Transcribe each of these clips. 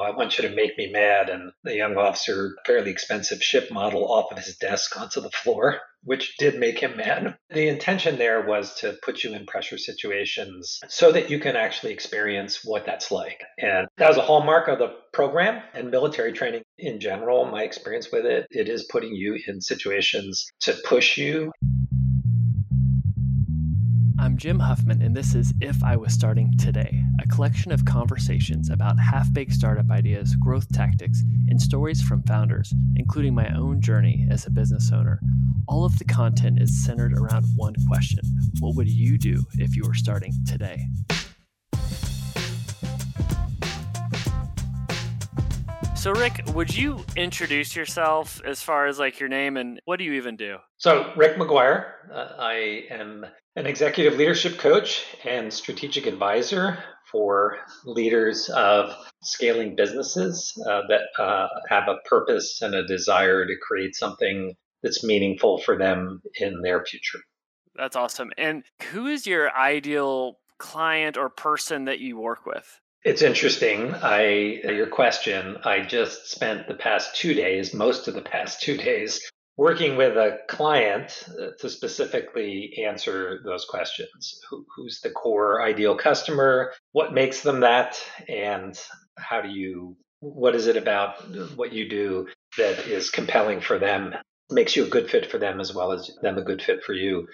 I want you to make me mad. And the young officer, fairly expensive ship model off of his desk onto the floor, which did make him mad. The intention there was to put you in pressure situations so that you can actually experience what that's like. And that was a hallmark of the program and military training in general. My experience with it, it is putting you in situations to push you I'm Jim Huffman, and this is If I Was Starting Today, a collection of conversations about half baked startup ideas, growth tactics, and stories from founders, including my own journey as a business owner. All of the content is centered around one question What would you do if you were starting today? So, Rick, would you introduce yourself as far as like your name and what do you even do? So, Rick McGuire, uh, I am an executive leadership coach and strategic advisor for leaders of scaling businesses uh, that uh, have a purpose and a desire to create something that's meaningful for them in their future. That's awesome. And who is your ideal client or person that you work with? It's interesting. I your question. I just spent the past two days, most of the past two days, working with a client uh, to specifically answer those questions. Who, who's the core ideal customer? What makes them that? And how do you? What is it about what you do that is compelling for them? Makes you a good fit for them as well as them a good fit for you.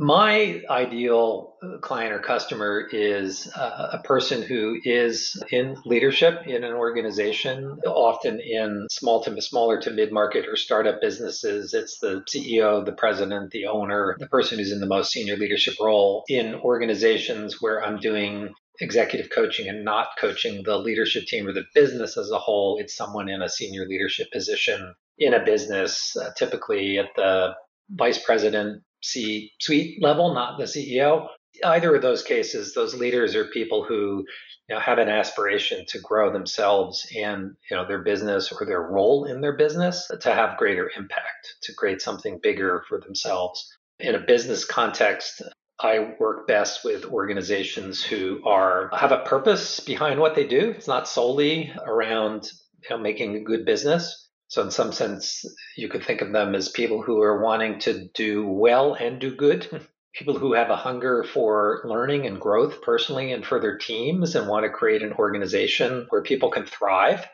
My ideal uh, client or customer is uh, a person who is in leadership in an organization, often in small to smaller to mid market or startup businesses. It's the CEO, the president, the owner, the person who's in the most senior leadership role in organizations where I'm doing executive coaching and not coaching the leadership team or the business as a whole. It's someone in a senior leadership position in a business, uh, typically at the vice president C suite level, not the CEO. Either of those cases, those leaders are people who you know, have an aspiration to grow themselves and you know their business or their role in their business to have greater impact, to create something bigger for themselves. In a business context, I work best with organizations who are have a purpose behind what they do. It's not solely around you know, making a good business so, in some sense, you could think of them as people who are wanting to do well and do good, hmm. people who have a hunger for learning and growth personally and for their teams and want to create an organization where people can thrive,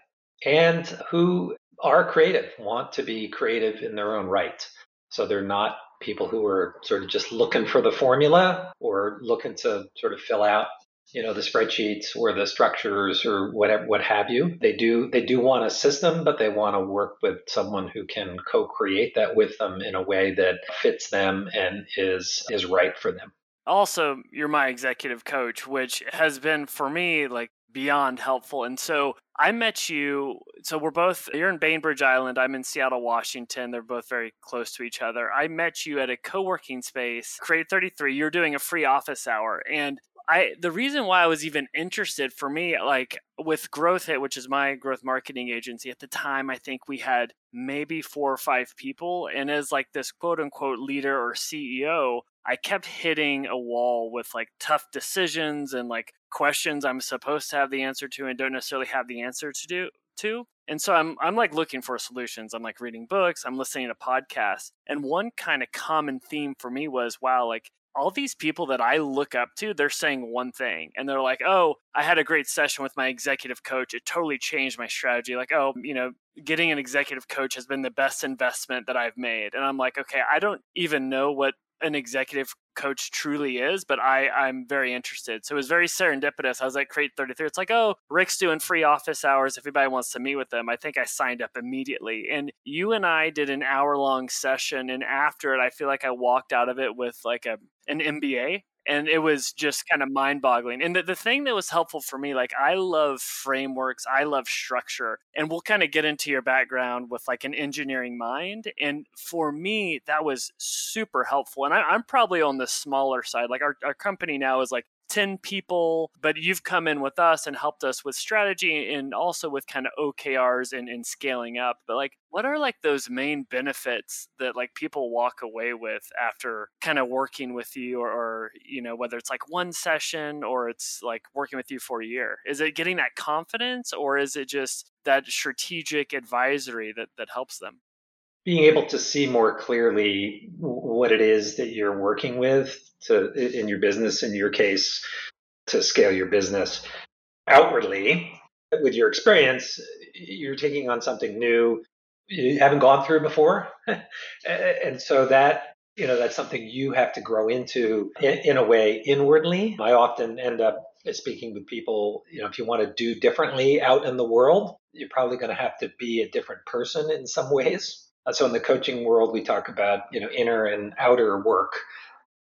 and who are creative, want to be creative in their own right. So, they're not people who are sort of just looking for the formula or looking to sort of fill out you know the spreadsheets or the structures or whatever what have you they do they do want a system but they want to work with someone who can co-create that with them in a way that fits them and is is right for them also you're my executive coach which has been for me like beyond helpful and so I met you. So we're both, you're in Bainbridge Island. I'm in Seattle, Washington. They're both very close to each other. I met you at a co working space, Create 33. You're doing a free office hour. And I the reason why I was even interested for me, like with Growth Hit, which is my growth marketing agency, at the time I think we had maybe four or five people. And as like this quote unquote leader or CEO, I kept hitting a wall with like tough decisions and like questions I'm supposed to have the answer to and don't necessarily have the answer to do to. And so I'm I'm like looking for solutions. I'm like reading books, I'm listening to podcasts. And one kind of common theme for me was wow, like all these people that I look up to, they're saying one thing and they're like, oh, I had a great session with my executive coach. It totally changed my strategy. Like, oh, you know, getting an executive coach has been the best investment that I've made. And I'm like, okay, I don't even know what an executive coach truly is, but I, I'm very interested. So it was very serendipitous. I was like, Create 33. It's like, oh, Rick's doing free office hours. If anybody wants to meet with them, I think I signed up immediately. And you and I did an hour long session. And after it, I feel like I walked out of it with like a an MBA and it was just kind of mind boggling. And the, the thing that was helpful for me, like I love frameworks, I love structure, and we'll kind of get into your background with like an engineering mind. And for me, that was super helpful. And I, am probably on the smaller side. Like our, our company now is like 10 people, but you've come in with us and helped us with strategy and also with kind of OKRs and, and scaling up. But like, what are like those main benefits that like people walk away with after kind of working with you or, or you know, whether it's like one session or it's like working with you for a year? Is it getting that confidence or is it just that strategic advisory that, that helps them? Being able to see more clearly what it is that you're working with to in your business in your case to scale your business. Outwardly with your experience you're taking on something new you haven't gone through before. And so that you know that's something you have to grow into in, in a way inwardly. I often end up speaking with people you know if you want to do differently out in the world you're probably going to have to be a different person in some ways so in the coaching world, we talk about you know inner and outer work.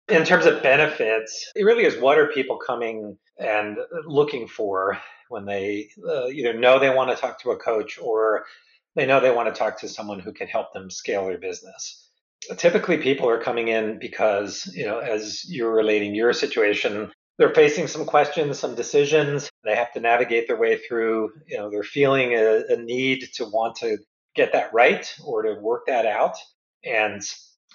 In terms of benefits, it really is what are people coming and looking for when they uh, either know they want to talk to a coach or they know they want to talk to someone who can help them scale their business. Typically, people are coming in because you know, as you're relating your situation, they're facing some questions, some decisions. They have to navigate their way through. You know, they're feeling a, a need to want to get that right or to work that out and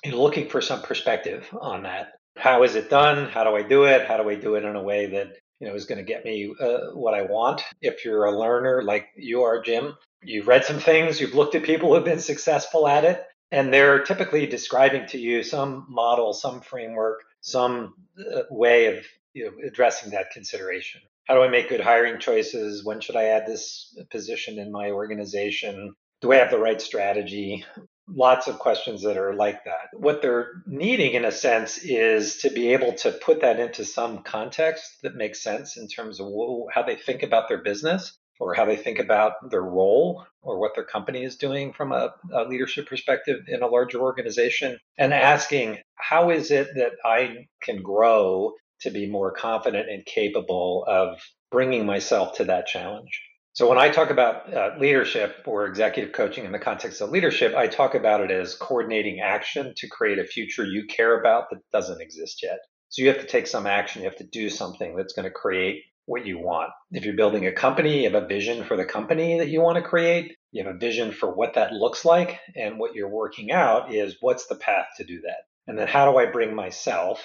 looking for some perspective on that. How is it done? How do I do it? How do I do it in a way that you know is going to get me uh, what I want? If you're a learner like you are, Jim, you've read some things, you've looked at people who've been successful at it, and they're typically describing to you some model, some framework, some uh, way of you know, addressing that consideration. How do I make good hiring choices? When should I add this position in my organization? Do I have the right strategy? Lots of questions that are like that. What they're needing, in a sense, is to be able to put that into some context that makes sense in terms of how they think about their business or how they think about their role or what their company is doing from a, a, leadership perspective in a larger organization and asking how is it that I can grow to be more confident and capable of bringing myself to that challenge. So when I talk about uh, leadership or executive coaching in the context of leadership, I talk about it as coordinating action to create a future you care about that doesn't exist yet. So you have to take some action. You have to do something that's going to create what you want. If you're building a company, you have a vision for the company that you want to create. You have a vision for what that looks like. And what you're working out is what's the path to do that? And then how do I bring myself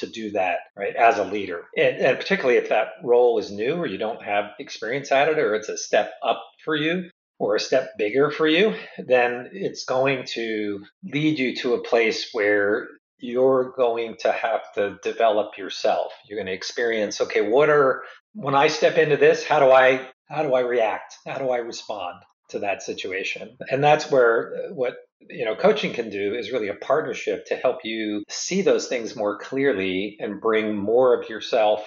to do that, right, as a leader. And, and, particularly if that role is new or you don't have experience at it or it's a step up for you or a step bigger for you, then it's going to lead you to a place where you're going to have to develop yourself. You're going to experience, okay, what are when I step into this, how do I how do I react? How do I respond to that situation? And that's where uh, what you know coaching can do is really a partnership to help you see those things more clearly and bring more of yourself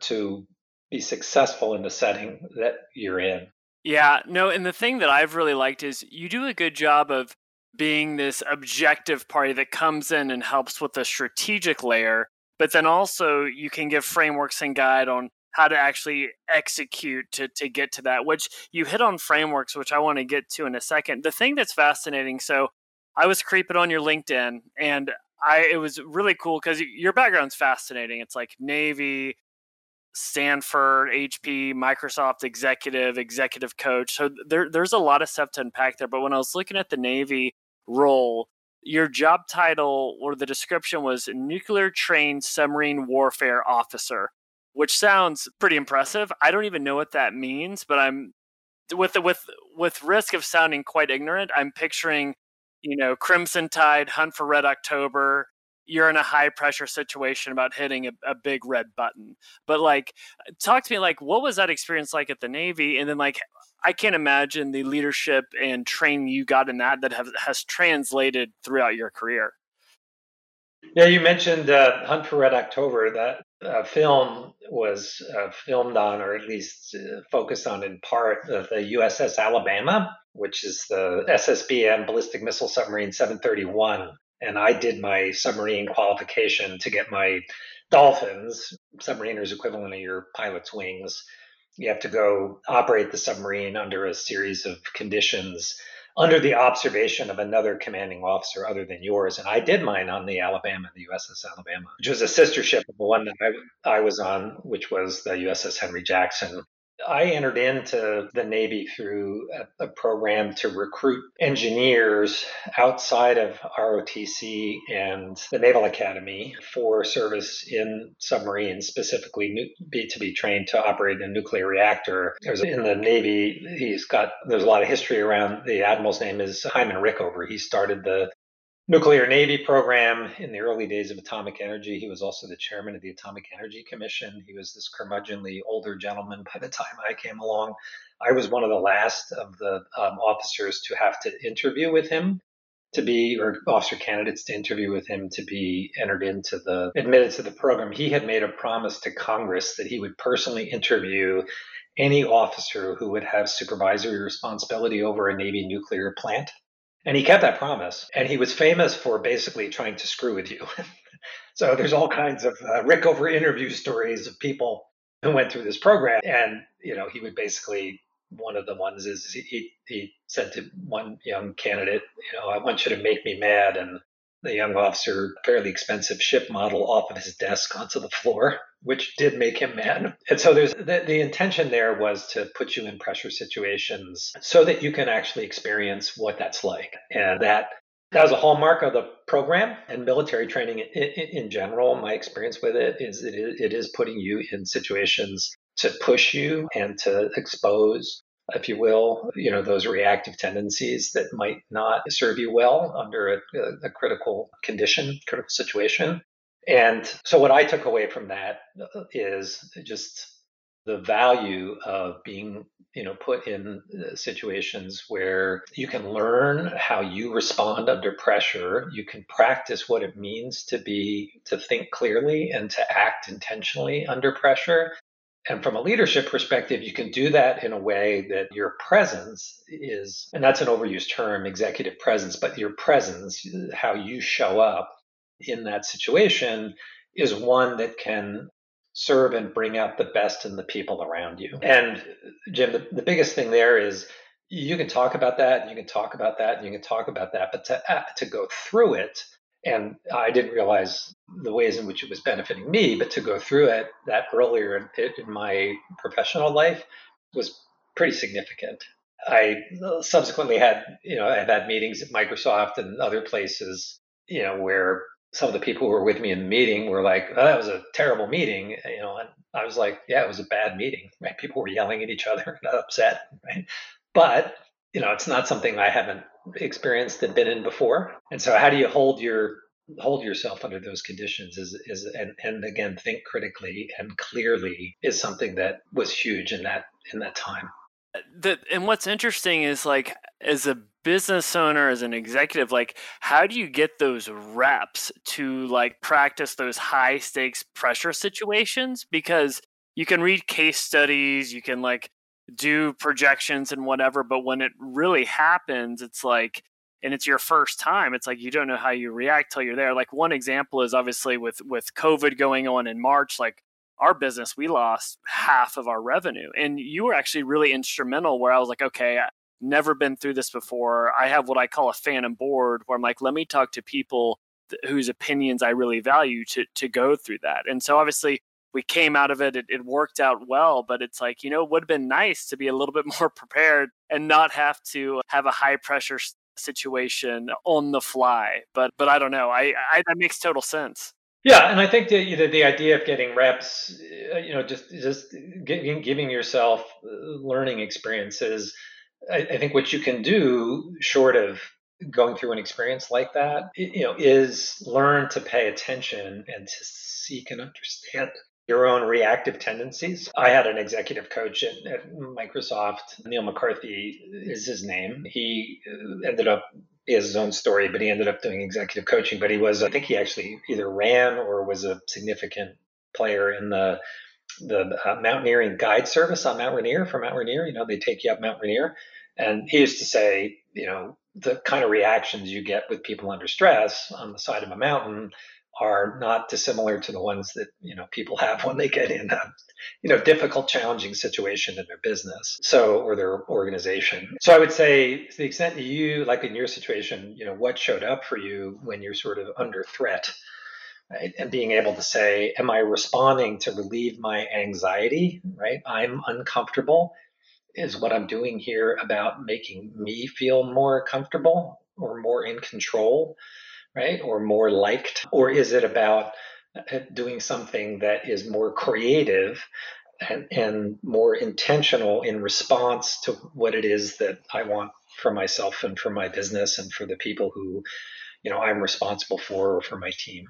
to be successful in the setting that you're in. Yeah no and the thing that i've really liked is you do a good job of being this objective party that comes in and helps with the strategic layer but then also you can give frameworks and guide on how to actually execute to, to get to that, which you hit on frameworks, which I want to get to in a second. The thing that's fascinating, so I was creeping on your LinkedIn and I it was really cool because your background's fascinating. It's like Navy, Stanford, HP, Microsoft executive, executive coach. So there, there's a lot of stuff to unpack there. But when I was looking at the Navy role, your job title or the description was nuclear trained submarine warfare officer which sounds pretty impressive. I don't even know what that means, but I'm with the, with with risk of sounding quite ignorant. I'm picturing, you know, Crimson Tide, Hunt for Red October. You're in a high pressure situation about hitting a, a big red button. But like, talk to me like, what was that experience like at the Navy? And then like, I can't imagine the leadership and training you got in that that have, has translated throughout your career. Yeah, you mentioned uh, Hunt for Red October. That uh, film was uh, filmed on, or at least uh, focused on in part, the USS Alabama, which is the SSBN ballistic missile submarine 731. And I did my submarine qualification to get my Dolphins, submariners equivalent of your pilot's wings. You have to go operate the submarine under a series of conditions under the observation of another commanding officer other than yours. And I did mine on the Alabama, the USS Alabama, which was a sister ship of the one that I, I was on, which was the USS Henry Jackson. I entered into the Navy through a, a, program to recruit engineers outside of ROTC and the Naval Academy for service in submarines, specifically be, to be trained to operate a nuclear reactor. There's in the Navy, he's got there's a lot of history around. The admiral's name is Hyman Rickover. He started the nuclear Navy program in the early days of atomic energy. He was also the chairman of the Atomic Energy Commission. He was this curmudgeonly older gentleman by the time I came along. I was one of the last of the um, officers to have to interview with him to be, or officer candidates to interview with him to be entered into the, admitted to the program. He had made a promise to Congress that he would personally interview any officer who would have supervisory responsibility over a Navy nuclear plant. And he kept that promise. And he was famous for basically trying to screw with you. so there's all kinds of uh, Rickover interview stories of people who went through this program. And, you know, he would basically, one of the ones is he, he said to one young candidate, you know, I want you to make me mad. And the young officer, fairly expensive ship model off of his desk onto the floor, which did make him mad. And so there's the, the intention there was to put you in pressure situations so that you can actually experience what that's like. And that that was a hallmark of the program and military training in, in, in general. My experience with it is it, it is putting you in situations to push you and to expose if you will, you know, those reactive tendencies that might not serve you well under a, a, critical condition, critical situation. And so what I took away from that is just the value of being, you know, put in uh, situations where you can learn how you respond under pressure. You can practice what it means to be, to think clearly and to act intentionally under pressure. And from a leadership perspective, you can do that in a way that your presence is, and that's an overused term, executive presence, but your presence, how you show up in that situation, is one that can serve and bring out the best in the people around you. And Jim, the, the biggest thing there is you can talk about that, and you can talk about that, and you can talk about that, but to, uh, to go through it and I didn't realize the ways in which it was benefiting me, but to go through it that earlier in, my professional life was pretty significant. I uh, subsequently had, you know, I've had meetings at Microsoft and other places, you know, where some of the people who were with me in the meeting were like, oh, that was a terrible meeting, uh, you know, and I was like, yeah, it was a bad meeting, right? People were yelling at each other and upset, right? But, you know, it's not something I haven't experienced and been in before. And so how do you hold your hold yourself under those conditions is is and, and again think critically and clearly is something that was huge in that in that time. The, and what's interesting is like as a business owner as an executive like how do you get those reps to like practice those high stakes pressure situations because you can read case studies you can like do projections and whatever but when it really happens it's like and it's your first time it's like you don't know how you react till you're there. Like one example is obviously with with covid going on in march like our business we lost half of our revenue. And you were actually really instrumental where i was like okay I never been through this before. I have what i call a phantom board where i'm like let me talk to people th- whose opinions i really value to to go through that. And so obviously we came out of it, it, it worked out well, but it's like, you know, it would have been nice to be a little bit more prepared and not have to have a high pressure situation on the fly. But but I don't know. I, I that makes total sense. Yeah, and I think the the, the idea of getting reps, uh, you know, just just giving giving yourself uh, learning experiences. I, I think what you can do, short of going through an experience like that, you know, is learn to pay attention and to seek and understand your own reactive tendencies. I had an executive coach at, at, Microsoft. Neil McCarthy is his name. He uh, ended up, he has his own story, but he ended up doing executive coaching. But he was, I think he actually either ran or was a significant player in the the uh, mountaineering guide service on Mount Rainier for Mount Rainier. You know, they take you up Mount Rainier. And he used to say, you know, the kind of reactions you get with people under stress on the side of a mountain are not dissimilar to the ones that you know people have when they get in a you know difficult challenging situation in their business so or their organization. So i would say to the extent that you like in your situation you know what showed up for you when you're sort of under threat right and being able to say am i responding to relieve my anxiety? Right? I'm uncomfortable is what i'm doing here about making me feel more comfortable or more in control right? Or more liked? Or is it about uh, doing something that is more creative and, and more intentional in response to what it is that I want for myself and for my business and for the people who, you know, I'm responsible for or for my team?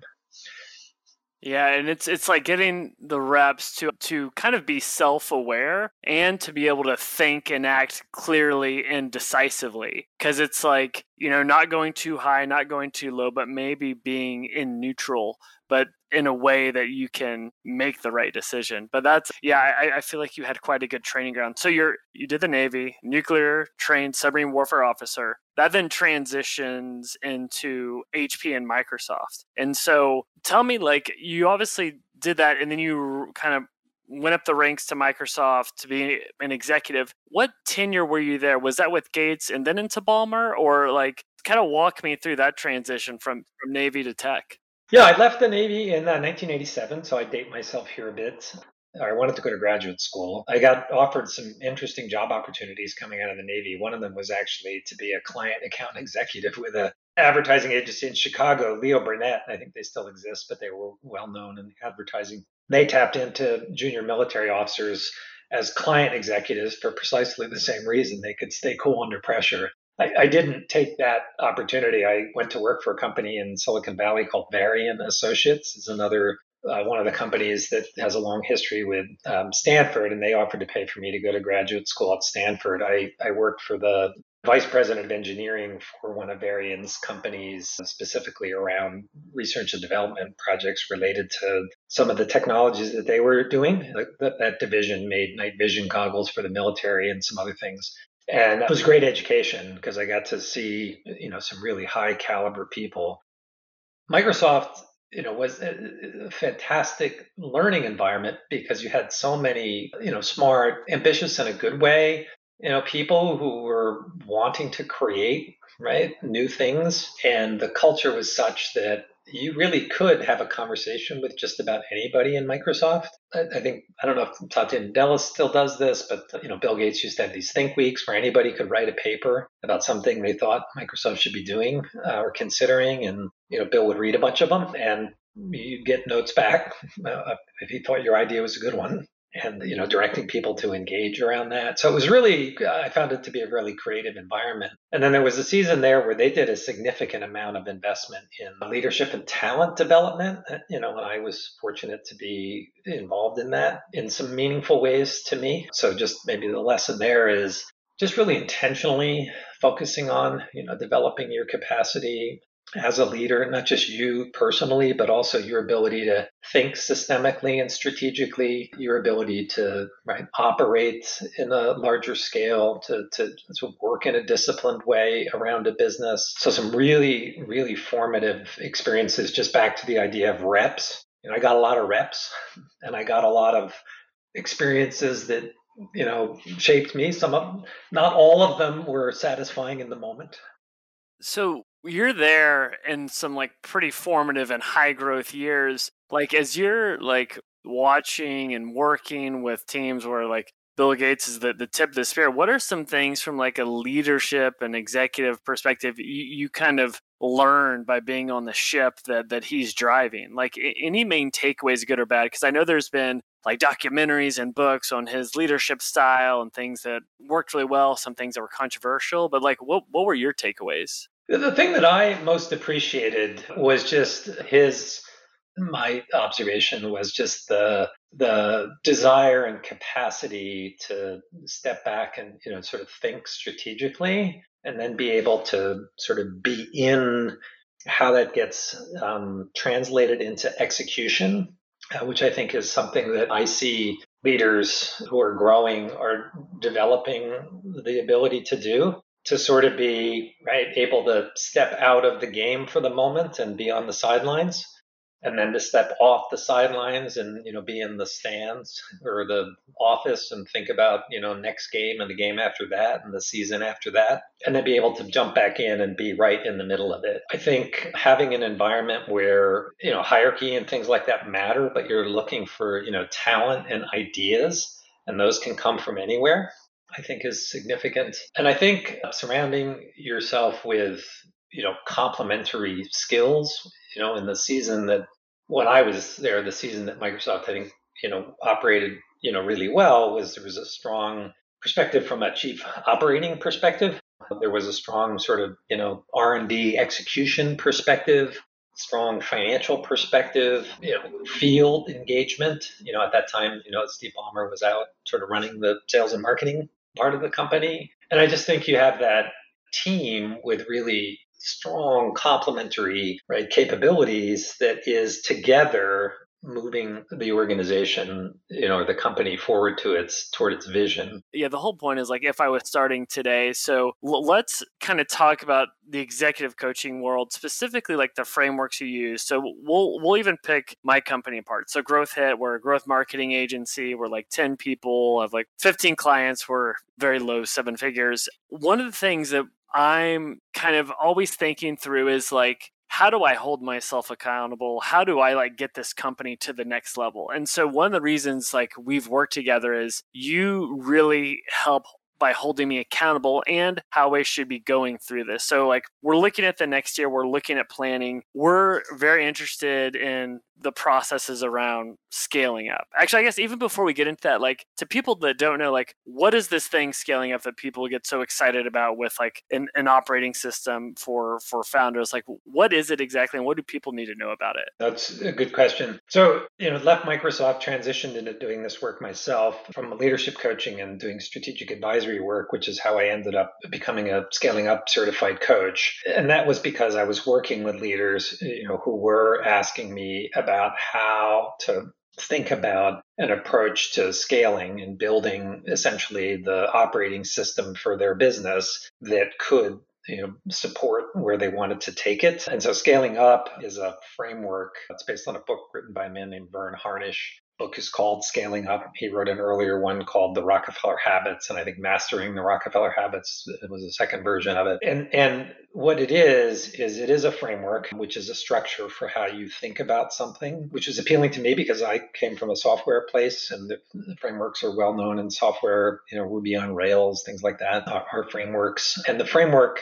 Yeah, and it's it's like getting the reps to to kind of be self-aware and to be able to think and act clearly and decisively. Cuz it's like, you know, not going too high, not going too low, but maybe being in neutral but in a way that you can make the right decision. But that's yeah, I, I, feel like you had quite a good training ground. So you're you did the Navy, nuclear trained submarine warfare officer. That then transitions into HP and Microsoft. And so tell me, like you obviously did that, and then you kind of went up the ranks to Microsoft to be an executive. What tenure were you there? Was that with Gates and then into Ballmer, or like kind of walk me through that transition from from Navy to tech? Yeah, I left the Navy in uh, 1987, so I date myself here a bit. I wanted to go to graduate school. I got offered some interesting job opportunities coming out of the Navy. One of them was actually to be a client account executive with a advertising agency in Chicago, Leo Burnett. I think they still exist, but they were well known in advertising. They tapped into junior military officers as client executives for precisely the same reason. They could stay cool under pressure. I, I, didn't take that opportunity. I went to work for a company in Silicon Valley called Varian Associates. It's another uh, one of the companies that has a long history with um, Stanford, and they offered to pay for me to go to graduate school at Stanford. I, I worked for the vice president of engineering for one of Varian's companies, specifically around research and development projects related to some of the technologies that they were doing. That, that division made night vision goggles for the military and some other things and it was great education because I got to see you know some really high caliber people. Microsoft you know was a fantastic learning environment because you had so many you know smart ambitious in a good way you know people who were wanting to create right new things and the culture was such that you really could have a conversation with just about anybody in Microsoft. I, I think I don't know if Satya Nadella still does this, but you know Bill Gates used to have these think weeks where anybody could write a paper about something they thought Microsoft should be doing uh, or considering, and you know Bill would read a bunch of them and you'd get notes back uh, if he thought your idea was a good one and you know directing people to engage around that. So it was really i found it to be a really creative environment. And then there was a season there where they did a significant amount of investment in leadership and talent development. Uh, you know and i was fortunate to be involved in that in some meaningful ways to me. So just maybe the lesson there is just really intentionally focusing on you know developing your capacity as a leader, not just you personally, but also your ability to think systemically and strategically, your ability to right, operate in a larger scale, to, to, work in a disciplined way around a business. So, some really, really formative experiences just back to the idea of reps. You know, I got a lot of reps and I got a lot of experiences that you know shaped me some of them not all of them were satisfying in the moment so you're there in some like pretty formative and high growth years. Like as you're like watching and working with teams where like Bill Gates is the, the tip of the spear. What are some things from like a leadership and executive perspective you, you kind of learn by being on the ship that that he's driving? Like any main takeaways, good or bad? Because I know there's been like documentaries and books on his leadership style and things that worked really well, some things that were controversial. But like, what what were your takeaways? The thing that I most appreciated was just his my observation was just the the desire and capacity to step back and you know sort of think strategically and then be able to sort of be in how that gets um, translated into execution uh, which i think is something that i see leaders who are growing are developing the ability to do to sort of be right able to step out of the game for the moment and be on the sidelines and then to step off the sidelines and you know be in the stands or the office and think about you know next game and the game after that and the season after that and then be able to jump back in and be right in the middle of it. I think having an environment where you know hierarchy and things like that matter but you're looking for you know talent and ideas and those can come from anywhere I think is significant. And I think surrounding yourself with, you know, complementary skills, you know, in the season that when I was there, the season that Microsoft, I think, you know, operated, you know, really well was there was a strong perspective from a chief operating perspective. There was a strong sort of, you know, R&D execution perspective strong financial perspective, you know, field engagement. You know, at that time, you know, Steve Ballmer was out sort of running the sales and marketing part of the company. And I just think you have that team with really strong complementary right capabilities that is together moving the organization you know the company forward to its toward its vision. Yeah the whole point is like if i was starting today so l- let's kind of talk about the executive coaching world specifically like the frameworks you use. So we'll we'll even pick my company apart. So growth hit we're a growth marketing agency. We're like 10 people of like 15 clients. We're very low seven figures. One of the things that i'm kind of always thinking through is like how do I hold myself accountable? How do I like get this company to the next level? And so one of the reasons like we've worked together is you really help by holding me accountable and how I should be going through this. So, like, we're looking at the next year, we're looking at planning. We're very interested in the processes around scaling up. Actually, I guess even before we get into that, like, to people that don't know, like, what is this thing scaling up that people get so excited about with like an, an operating system for for founders? Like, what is it exactly, and what do people need to know about it? That's a good question. So, you know, left Microsoft, transitioned into doing this work myself from leadership coaching and doing strategic advisory work, which is how I ended up becoming a scaling up certified coach. And that was because I was working with leaders, you know, who were asking me about how to think about an approach to scaling and building essentially the operating system for their business that could you know support where they wanted to take it. And so scaling up is a framework that's based on a book written by a man named Verne Harnish book is called Scaling Up. He wrote an earlier one called The Rockefeller Habits, and I think Mastering the Rockefeller Habits was a second version of it. And and what it is is it is a framework, which is a structure for how you think about something, which is appealing to me because I came from a software place, and the, the frameworks are well known in software. You know, Ruby on Rails, things like that are, are frameworks, and the framework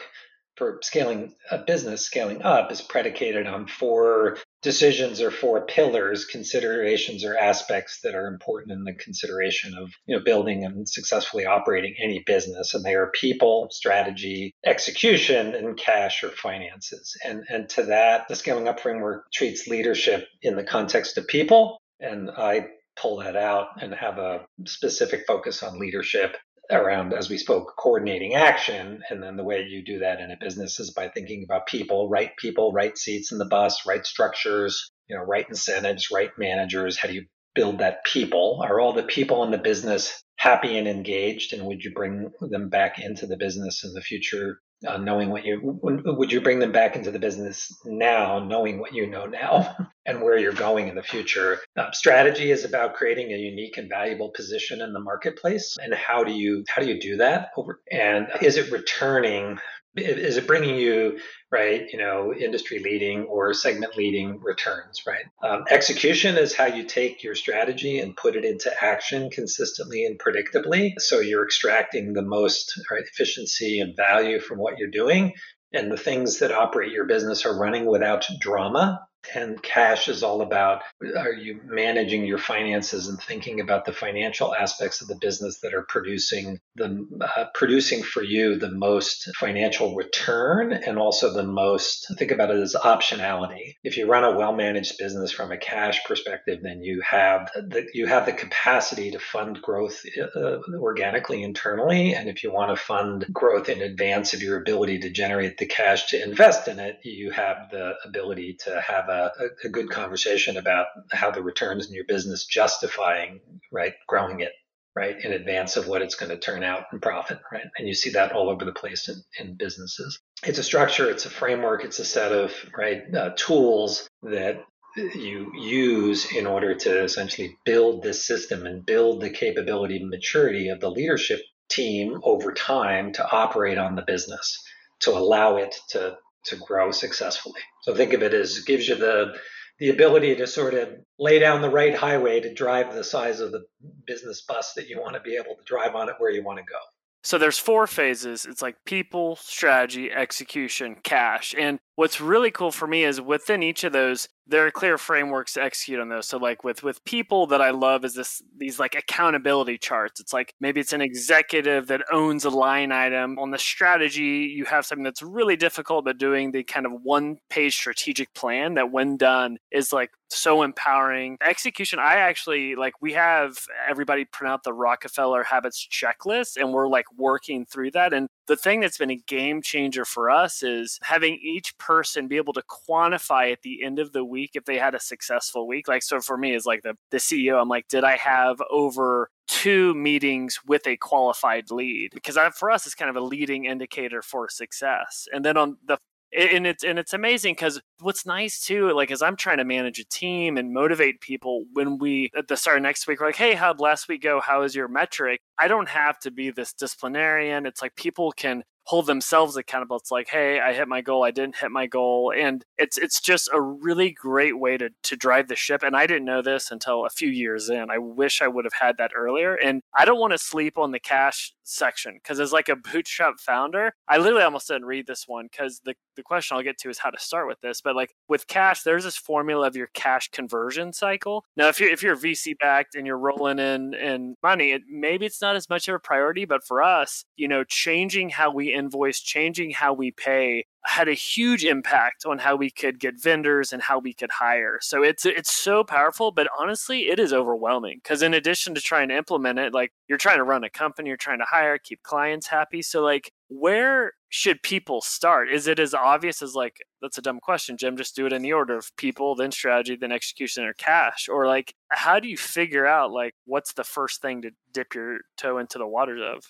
for scaling a business scaling up is predicated on four decisions are four pillars considerations or aspects that are important in the consideration of you know building and successfully operating any business and they are people strategy execution and cash or finances. And and to that the scaling up framework treats leadership in the context of people and i pull that out and have a specific focus on leadership around, as we spoke, coordinating action. And then the way you do that in a business is by thinking about people, right people, right seats in the bus, right structures, you know, right incentives, right managers. How do you build that people? Are all the people in the business happy and engaged? And would you bring them back into the business in the future uh, knowing what you would you bring them back into the business now knowing what you know now and where you're going in the future? Uh, strategy is about creating a unique and valuable position in the marketplace. And how do you how do you do that over and is it returning is it bringing you right you know industry leading or segment leading returns right? Um, execution is how you take your strategy and put it into action consistently and predictably. So you're extracting the most right, efficiency and value from what you're doing. And the things that operate your business are running without drama and cash is all about. Are you managing your finances and thinking about the financial aspects of the business that are producing the uh, producing for you the most financial return and also the most think about it as optionality. If you run a well managed business from a cash perspective then you have the you have the capacity to fund growth uh, organically internally. And if you want to fund growth in advance of your ability to generate the cash to invest in it you have the ability to have a a, a good conversation about how the returns in your business justifying right growing it right in advance of what it's going to turn out in profit right? And you see that all over the place in, in businesses. It's a structure it's a framework it's a set of right uh, tools that you use in order to essentially build this system and build the capability and maturity of the leadership team over time to operate on the business to allow it to to grow successfully. So think of it as it gives you the the ability to sort of lay down the right highway to drive the size of the business bus that you want to be able to drive on it where you want to go. So there's four phases. It's like people, strategy, execution, cash. And what's really cool for me is within each of those, there are clear frameworks to execute on those. So like with with people that I love is this these like accountability charts. It's like maybe it's an executive that owns a line item. On the strategy, you have something that's really difficult, but doing the kind of one page strategic plan that when done is like so empowering. Execution, I actually like we have everybody print out the Rockefeller habits checklist and we're like working through that. And the thing that's been a game changer for us is having each person be able to quantify at the end of the week if they had a successful week. Like so for me is like the the CEO, I'm like, did I have over two meetings with a qualified lead because that for us it's kind of a leading indicator for success and then on the and it's and it's amazing because what's nice too like as i'm trying to manage a team and motivate people when we at the start of next week we're like hey how'd last week go? How is your metric? I don't have to be this disciplinarian. It's like people can hold themselves accountable. It's like, hey, I hit my goal, I didn't hit my goal, and it's it's just a really great way to to drive the ship. And I didn't know this until a few years in. I wish I would have had that earlier. And I don't want to sleep on the cash section because as like a bootstrap founder, I literally almost didn't read this one because the the question I'll get to is how to start with this. But like with cash, there's this formula of your cash conversion cycle. Now, if you're if you're VC backed and you're rolling in in money, it, maybe it's not as much of a priority. But for us, you know, changing how we invoice, changing how we pay had a huge impact on how we could get vendors and how we could hire. So it's it's so powerful, but honestly, it is overwhelming because in addition to trying to implement it, like you're trying to run a company, you're trying to hire, keep clients happy. So like where should people start? Is it as obvious as like that's a dumb question, Jim, just do it in the order of people, then strategy, then execution or cash? Or like how do you figure out like what's the first thing to dip your toe into the waters of?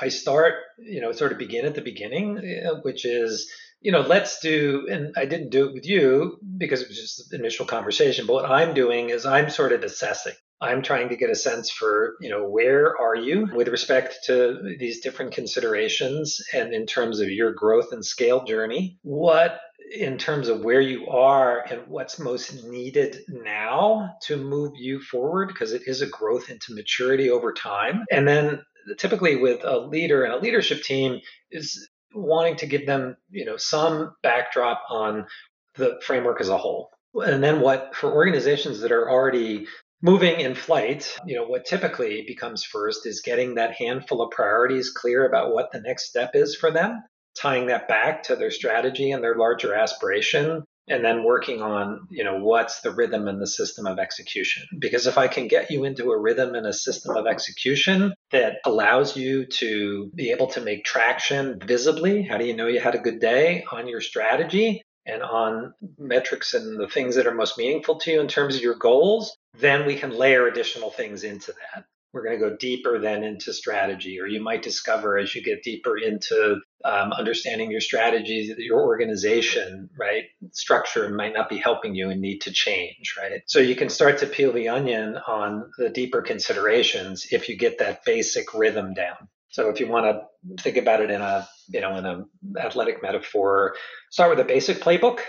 I start, you know, sort of begin at the beginning, eh, which is, you know, let's do, and I didn't do it with you because it was just initial conversation, but what I'm doing is I'm sort of assessing. I'm trying to get a sense for, you know, where are you with respect to these different considerations and in terms of your growth and scale journey? What in terms of where you are and what's most needed now to move you forward because it is a growth into maturity over time and then typically with a leader and a leadership team is wanting to give them, you know, some backdrop on the framework as a whole. And then what for organizations that are already moving in flight, you know, what typically becomes first is getting that handful of priorities clear about what the next step is for them, tying that back to their strategy and their larger aspiration, and then working on you know what's the rhythm and the system of execution. Because if i can get you into a rhythm and a system of execution that allows you to be able to make traction visibly how do you know you had a good day on your strategy and on metrics and the things that are most meaningful to you in terms of your goals then we can layer additional things into that we're going to go deeper then into strategy or you might discover as you get deeper into um, understanding your strategy that your organization right structure might not be helping you and need to change right? So you can start to peel the onion on the deeper considerations if you get that basic rhythm down. So if you want to think about it in a you know in an athletic metaphor start with a basic playbook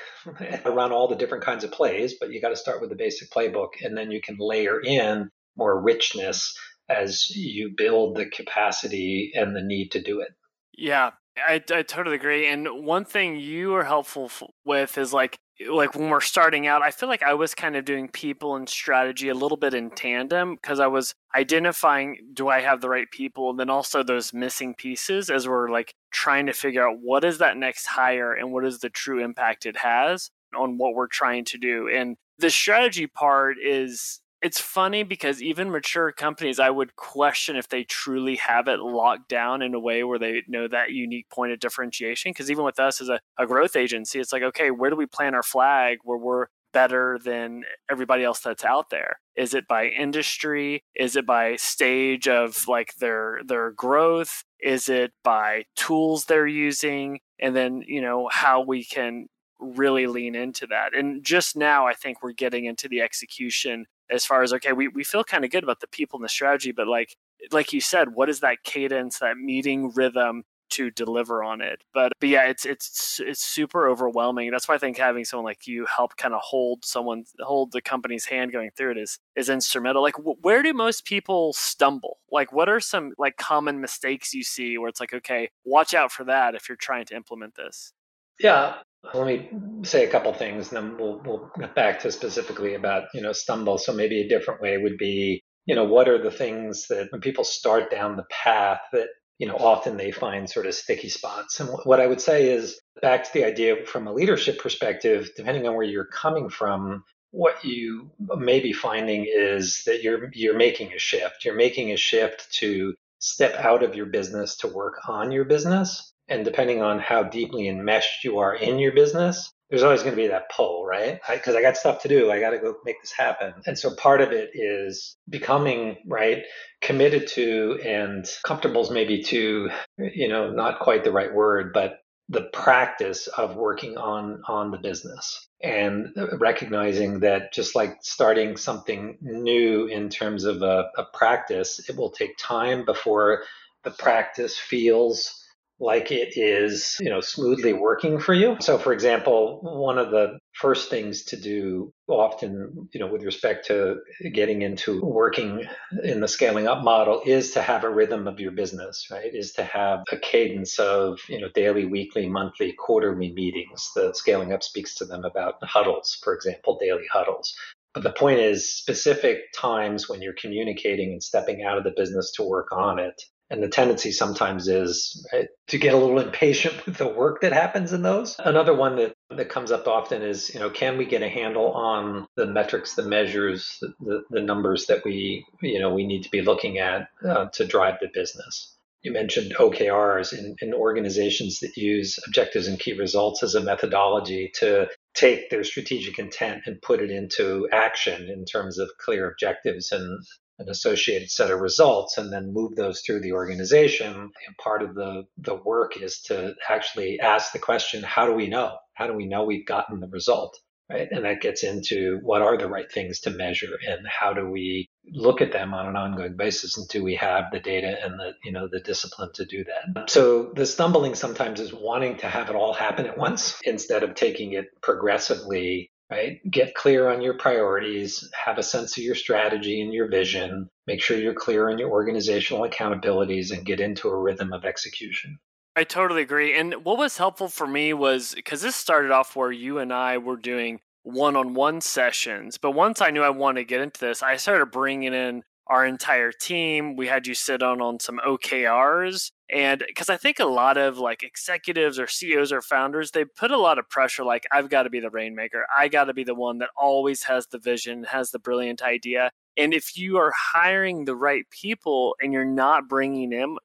run all the different kinds of plays but you got to start with the basic playbook and then you can layer in more richness as you build the capacity and the need to do it. Yeah, I, I totally agree. And one thing you are helpful with is like like when we're starting out, I feel like I was kind of doing people and strategy a little bit in tandem because I was identifying do I have the right people, and then also those missing pieces as we're like trying to figure out what is that next hire and what is the true impact it has on what we're trying to do. And the strategy part is it's funny because even mature companies, I would question if they truly have it locked down in a way where they know that unique point of differentiation. Because even with us as a, a growth agency, it's like, okay, where do we plant our flag where we're better than everybody else that's out there? Is it by industry? Is it by stage of like their their growth? Is it by tools they're using? And then, you know, how we can really lean into that. And just now, I think we're getting into the execution as far as okay, we, we feel kind of good about the people and the strategy, but like like you said, what is that cadence, that meeting rhythm to deliver on it? But but yeah, it's it's it's super overwhelming. That's why I think having someone like you help kind of hold someone hold the company's hand going through it is is instrumental. Like where do most people stumble? Like what are some like common mistakes you see where it's like okay, watch out for that if you're trying to implement this? Yeah, let me say a couple things, and then we'll we'll get back to specifically about you know stumble. So maybe a different way would be you know what are the things that when people start down the path that you know often they find sort of sticky spots. And what I would say is back to the idea from a leadership perspective, depending on where you're coming from, what you may be finding is that you're you're making a shift. You're making a shift to step out of your business to work on your business and depending on how deeply enmeshed you are in your business, there's always going to be that pull, right? Because I, I, got stuff to do. I got to go make this happen. And so part of it is becoming, right, committed to and comfortable is maybe too, you know, not quite the right word, but the practice of working on on the business and recognizing that just like starting something new in terms of a, a practice, it will take time before the practice feels like it is, you know, smoothly working for you. So for example, one of the first things to do often, you know, with respect to getting into working in the scaling up model is to have a rhythm of your business, right? Is to have a cadence of, you know, daily, weekly, monthly, quarterly meetings. The scaling up speaks to them about huddles, for example, daily huddles. But the point is specific times when you're communicating and stepping out of the business to work on it and the tendency sometimes is right, to get a little impatient with the work that happens in those. Another one that, that comes up often is, you know, can we get a handle on the metrics, the measures, the, the, the numbers that we, you know, we need to be looking at uh, to drive the business? You mentioned OKRs in, in organizations that use objectives and key results as a methodology to take their strategic intent and put it into action in terms of clear objectives and an associated set of results and then move those through the organization. And part of the, the work is to actually ask the question, how do we know? How do we know we've gotten the result? Right. And that gets into what are the right things to measure and how do we look at them on an ongoing basis and do we have the data and the you know the discipline to do that so the stumbling sometimes is wanting to have it all happen at once instead of taking it progressively right? Get clear on your priorities, have a sense of your strategy and your vision, make sure you're clear on your organizational accountabilities, and get into a rhythm of execution. I totally agree. And what was helpful for me was because this started off where you and I were doing one on one sessions. But once I knew I wanted to get into this, I started bringing in our entire team. We had you sit on on some OKRs. And because I think a lot of like executives or CEOs or founders, they put a lot of pressure like, I've got to be the rainmaker. I got to be the one that always has the vision, has the brilliant idea. And if you are hiring the right people and you're not bringing them,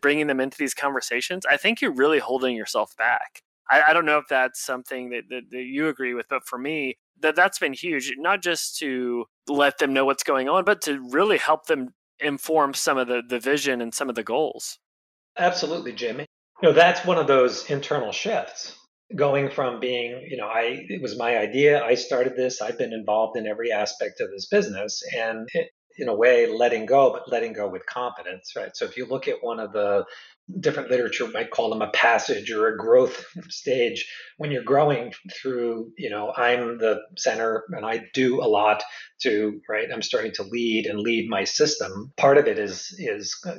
bringing them into these conversations, I think you're really holding yourself back. I, I don't know if that's something that, that, that you agree with, but for me, that that's been huge. Not just to let them know what's going on, but to really help them inform some of the, the vision and some of the goals. Absolutely, Jimmy. You know, that's one of those internal shifts going from being, you know, I it was my idea, I started this, I've been involved in every aspect of this business and it, in a way letting go, but letting go with confidence, right? So if you look at one of the different literature might call them a passage or a growth stage when you're growing through you know i'm the center and i do a lot to right i'm starting to lead and lead my system part of it is is uh,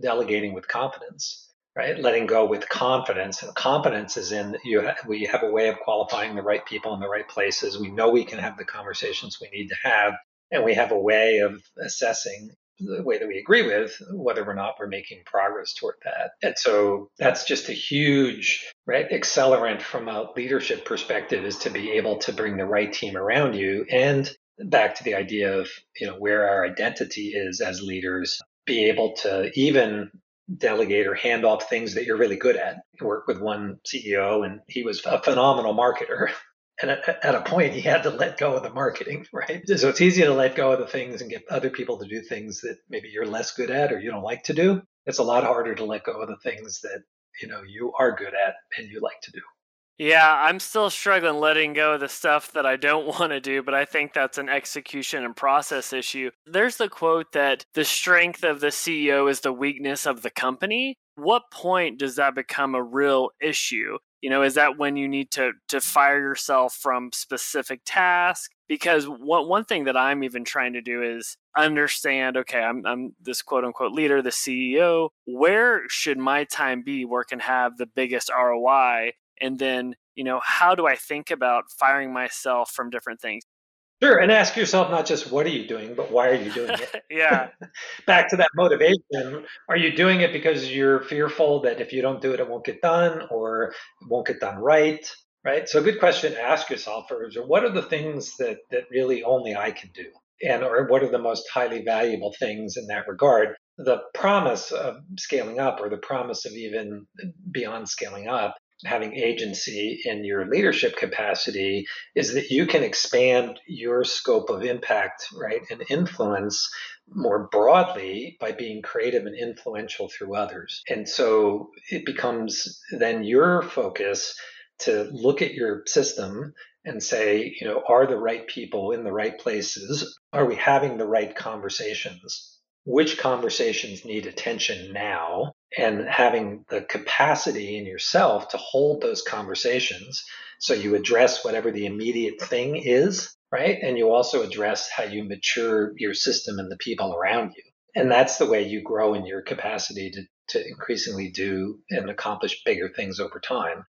delegating with confidence right? Letting go with confidence. And confidence is in you ha- we have a way of qualifying the right people in the right places. We know we can have the conversations we need to have and we have a way of assessing the way that we agree with, whether or not we're making progress toward that. And so that's just a huge right accelerant from a leadership perspective is to be able to bring the right team around you and back to the idea of you know where our identity is as leaders be able to even delegate or hand off things that you're really good at. I work with one CEO and he was a phenomenal marketer. And at, a point he had to let go of the marketing right so it's easy to let go of the things and get other people to do things that maybe you're less good at or you don't like to do it's a lot harder to let go of the things that you know you are good at and you like to do Yeah, I'm still struggling letting go of the stuff that I don't want to do, but I think that's an execution and process issue. There's the quote that the strength of the CEO is the weakness of the company. What point does that become a real issue? You know, is that when you need to to fire yourself from specific tasks? Because one one thing that I'm even trying to do is understand, okay, I'm I'm this quote unquote leader, the CEO. Where should my time be where can have the biggest ROI? and then you know how do i think about firing myself from different things sure and ask yourself not just what are you doing? but why are you doing it? Yeah. Back to that motivation are you doing it because you're fearful that if you don't do it it won't get done or it won't get done right right? So a good question to ask yourself is what are the things that that really only i can do? And or what are the most highly valuable things in that regard? The promise of scaling up or the promise of even beyond scaling up having agency in your leadership capacity is that you can expand your scope of impact, right, and influence more broadly by being creative and influential through others. And so it becomes then your focus to look at your system and say, you know, are the right people in the right places? Are we having the right conversations? which conversations need attention now and having the capacity in yourself to hold those conversations so you address whatever the immediate thing is right? And you also address how you mature your system and the people around you. And that's the way you grow in your capacity to, to increasingly do and accomplish bigger things over time.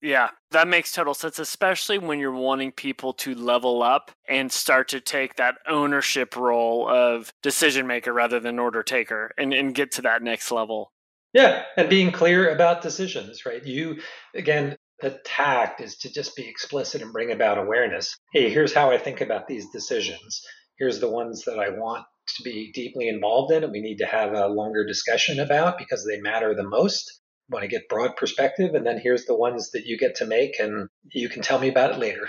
Yeah, that makes total sense, especially when you're wanting people to level up and start to take that ownership role of decision maker rather than order taker and, and get to that next level. Yeah, and being clear about decisions, right? You, again, the tact is to just be explicit and bring about awareness. Hey, here's how I think about these decisions. Here's the ones that I want to be deeply involved in and we need to have a longer discussion about because they matter the most want to get broad perspective and then here's the ones that you get to make and you can tell me about it later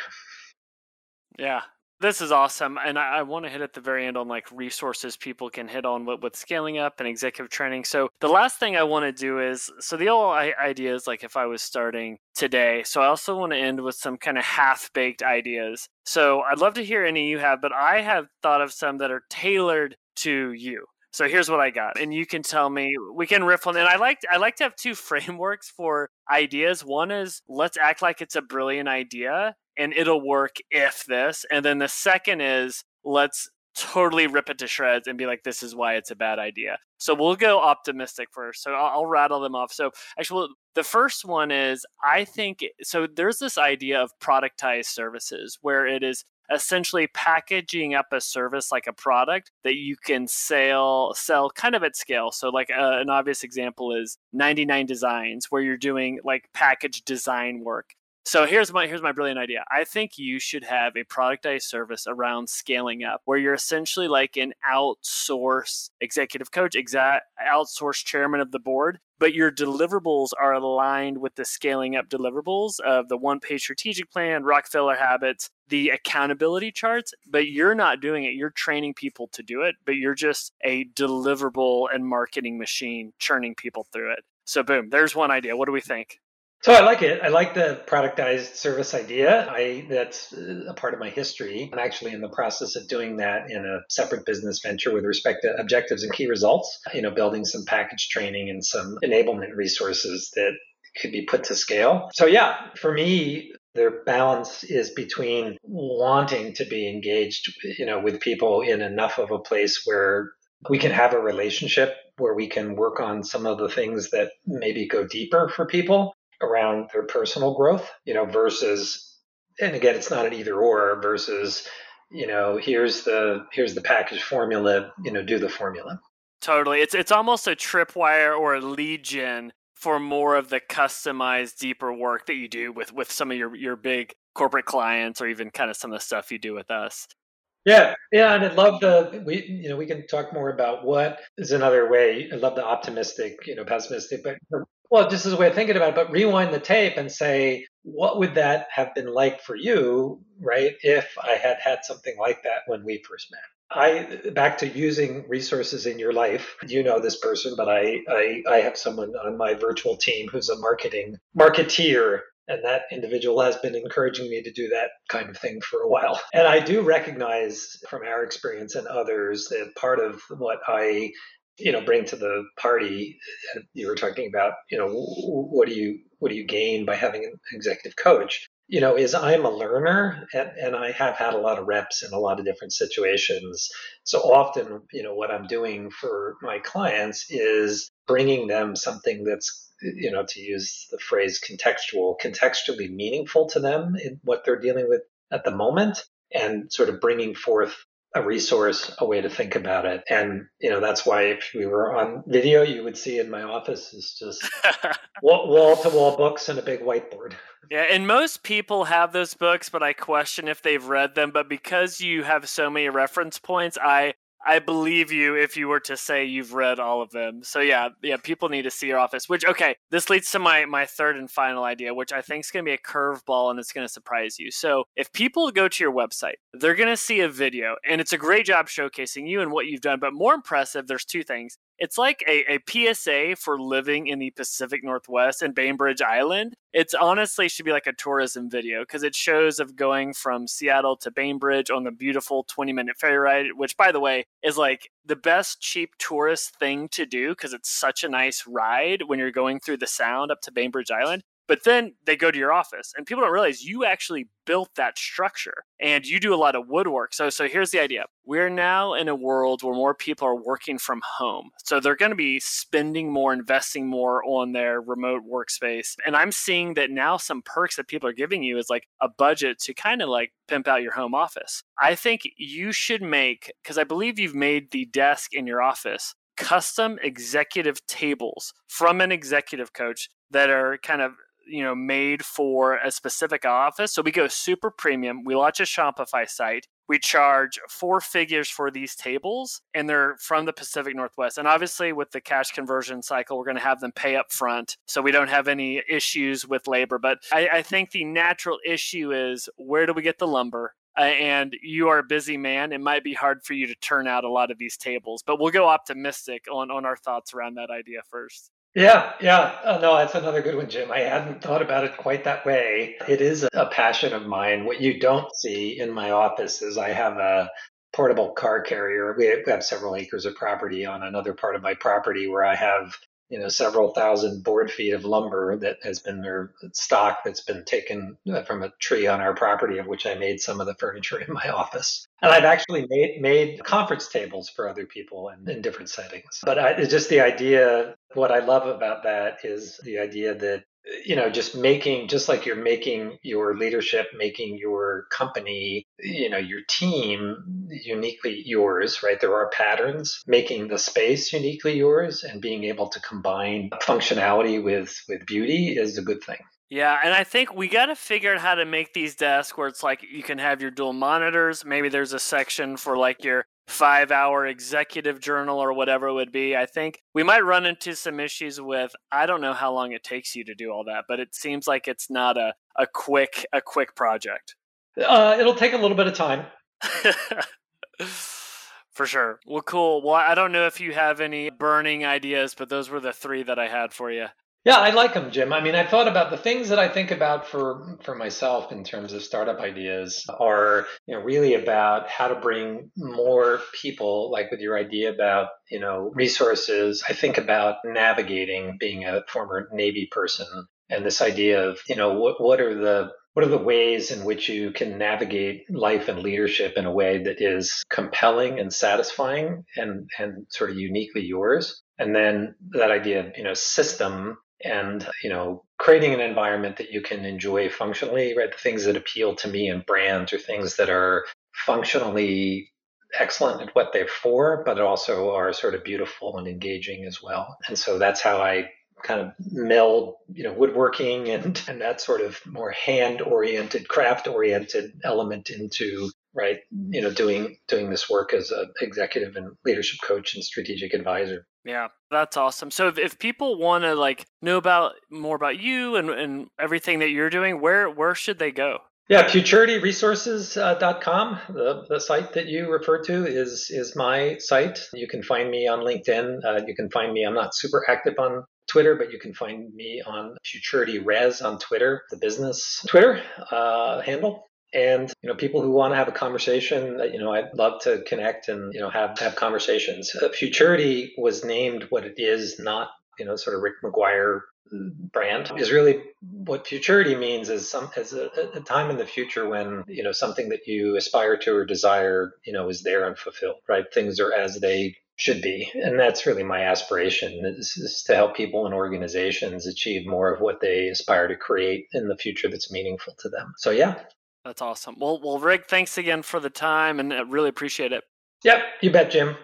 yeah this is awesome and i, I want to hit at the very end on like resources people can hit on with, with scaling up and executive training. So the last thing i want to do is so the whole idea is like if i was starting today so i also want to end with some kind of half-baked ideas. So i'd love to hear any you have but i have thought of some that are tailored to you so here's what I got, and you can tell me. We can riff on it. I like I like to have two frameworks for ideas. One is let's act like it's a brilliant idea, and it'll work if this. And then the second is let's totally rip it to shreds and be like, this is why it's a bad idea. So we'll go optimistic first. So I'll, I'll rattle them off. So actually, the first one is I think so. There's this idea of productized services where it is essentially packaging up a service like a product that you can sell sell kind of at scale. So like uh, an obvious example is 99 designs where you're doing like package design work. So here's my here's my brilliant idea. I think you should have a productized service around scaling up where you're essentially like an outsource executive coach, exact outsource chairman of the board but your deliverables are aligned with the scaling up deliverables of the one page strategic plan, Rockefeller habits, the accountability charts, but you're not doing it. You're training people to do it, but you're just a deliverable and marketing machine churning people through it. So, boom, there's one idea. What do we think? So I like it. I like the productized service idea. I that's uh, a part of my history. I'm actually in the process of doing that in a separate business venture with respect to objectives and key results. You know, building some package training and some enablement resources that could be put to scale. So yeah, for me, their balance is between wanting to be engaged, you know, with people in enough of a place where we can have a relationship where we can work on some of the things that maybe go deeper for people around their personal growth, you know, versus, and again, it's not an either or versus, you know, here's the here's the package formula, you know, do the formula. Totally, it's it's almost a tripwire or a lead gen for more of the customized, deeper work that you do with with some of your your big corporate clients, or even kind of some of the stuff you do with us. Yeah, yeah, and I'd love the we you know we can talk more about what is another way. I love the optimistic, you know, pessimistic, but well, just as a way of thinking about it, but rewind the tape and say, what would that have been like for you, right? If I had had something like that when we first met. I back to using resources in your life. You know this person, but I, I I have someone on my virtual team who's a marketing marketeer And that individual has been encouraging me to do that kind of thing for a while. And I do recognize from our experience and others that part of what I you know bring to the party you were talking about you know what do you what do you gain by having an executive coach? You know is i'm a learner and, and i have had a lot of reps in a lot of different situations. So often you know what i'm doing for my clients is bringing them something that's you know to use the phrase contextual contextually meaningful to them in what they're dealing with at the moment and sort of bringing forth a resource, a way to think about it. And, you know, that's why if we were on video, you would see in my office is just wall to wall books and a big whiteboard. Yeah, and most people have those books, but I question if they've read them. But because you have so many reference points, I I believe you if you were to say you've read all of them. So yeah, yeah, people need to see your office. Which okay, this leads to my my third and final idea, which I think is going to be a curveball and it's going to surprise you. So if people go to your website, they're going to see a video, and it's a great job showcasing you and what you've done. But more impressive, there's two things. It's like a, a PSA for living in the Pacific Northwest and Bainbridge Island. It's honestly should be like a tourism video because it shows of going from Seattle to Bainbridge on the beautiful 20 minute ferry ride, which by the way is like the best cheap tourist thing to do because it's such a nice ride when you're going through the sound up to Bainbridge Island. But then they go to your office, and people don't realize you actually built that structure and you do a lot of woodwork. So, so here's the idea we're now in a world where more people are working from home. So they're going to be spending more, investing more on their remote workspace. And I'm seeing that now some perks that people are giving you is like a budget to kind of like pimp out your home office. I think you should make, because I believe you've made the desk in your office custom executive tables from an executive coach that are kind of you know made for a specific office. So we go super premium. We launch a shopify site. We charge four figures for these tables and they're from the pacific northwest. And obviously with the cash conversion cycle we're going to have them pay up front so we don't have any issues with labor. But I, I think the natural issue is where do we get the lumber? Uh, and you are a busy man, it might be hard for you to turn out a lot of these tables. But we'll go optimistic on, on our thoughts around that idea first. Yeah, yeah. Uh, no, that's another good one, Jim. I hadn't thought about it quite that way. It is a passion of mine. What you don't see in my office is I have a portable car carrier. We have several acres of property on another part of my property where I have you know several thousand board feet of lumber that has been stock that's been taken uh, from a tree on our property of which i made some of the furniture in my office and i've actually made made conference tables for other people in, in different settings but I, it's just the idea what i love about that is the idea that you know just making just like you're making your leadership making your company you know your team uniquely yours right? There are patterns. Making the space uniquely yours and being able to combine functionality with with beauty is a good thing. Yeah, and I think we got to figure out how to make these desks where it's like you can have your dual monitors. Maybe there's a section for like your five hour executive journal or whatever it would be. I think we might run into some issues with I don't know how long it takes you to do all that, but it seems like it's not a, a quick a quick project. Uh, it'll take a little bit of time. For sure. Well, cool. Well, I don't know if you have any burning ideas, but those were the three that I had for you. Yeah, I like them, Jim. I mean, I've thought about the things that I think about for for myself in terms of startup ideas are, you know, really about how to bring more people, like with your idea about, you know, resources. I think about navigating, being a former Navy person, and this idea of, you know, what what are the what are the ways in which you can navigate life and leadership in a way that is compelling and satisfying and and sort of uniquely yours and then that idea of you know system and you know creating an environment that you can enjoy functionally right? The things that appeal to me in brands are things that are functionally excellent at what they're for but also are sort of beautiful and engaging as well. And so that's how i kind of meld you know woodworking and, and that sort of more hand oriented craft oriented element into right you know doing doing this work as an executive and leadership coach and strategic advisor yeah that's awesome so if, if people want to like know about more about you and, and everything that you're doing where where should they go yeah, futurityresources.com, the, the site that you refer to is is my site. You can find me on LinkedIn. Uh, you can find me. I'm not super active on Twitter, but you can find me on Futurity Res on Twitter, the business Twitter uh, handle and you know people who want to have a conversation you know i'd love to connect and you know have have conversations. Uh, futurity was named what it is not you know sort of rick mcguire brand. Is really what futurity means is some as a, a, time in the future when you know something that you aspire to or desire you know is there and fulfilled right? Things are as they should be. And that's really my aspiration is, is to help people and organizations achieve more of what they aspire to create in the future that's meaningful to them. So yeah that's awesome. Well, well, Rick, thanks again for the time, and I really appreciate it. Yep, you bet, Jim.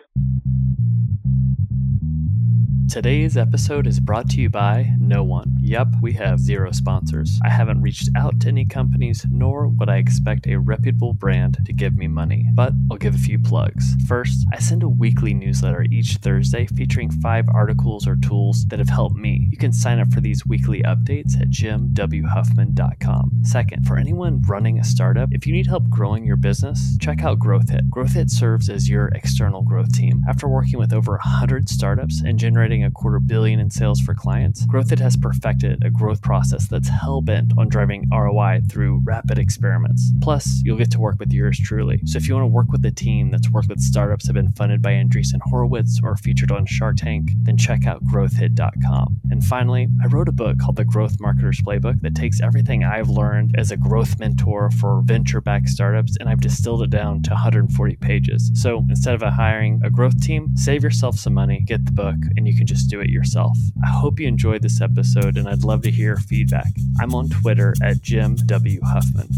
Today's episode is brought to you by no one. Yep, we have zero sponsors. I haven't reached out to any companies, nor would I expect a reputable brand to give me money. But I'll give a few plugs. First, I send a weekly newsletter each Thursday featuring five articles or tools that have helped me. You can sign up for these weekly updates at jimwhuffman.com. Second, for anyone running a startup, if you need help growing your business, check out GrowthHit. GrowthHit serves as your external growth team. After working with over 100 startups and generating a quarter billion in sales for clients, GrowthHit has perfected a growth process that's hell bent on driving ROI through rapid experiments. Plus, you'll get to work with yours truly. So if you want to work with a team that's worked with startups that have been funded by Andreessen Horowitz or featured on Shark Tank, then check out growthhit.com. And finally, I wrote a book called The Growth Marketer's Playbook that takes everything I've learned as a growth mentor for venture backed startups and I've distilled it down to 140 pages. So instead of hiring a growth team, save yourself some money, get the book, and you can just do it yourself. I hope you enjoyed this episode and I'd love to hear feedback. I'm on Twitter at Jim W. Huffman.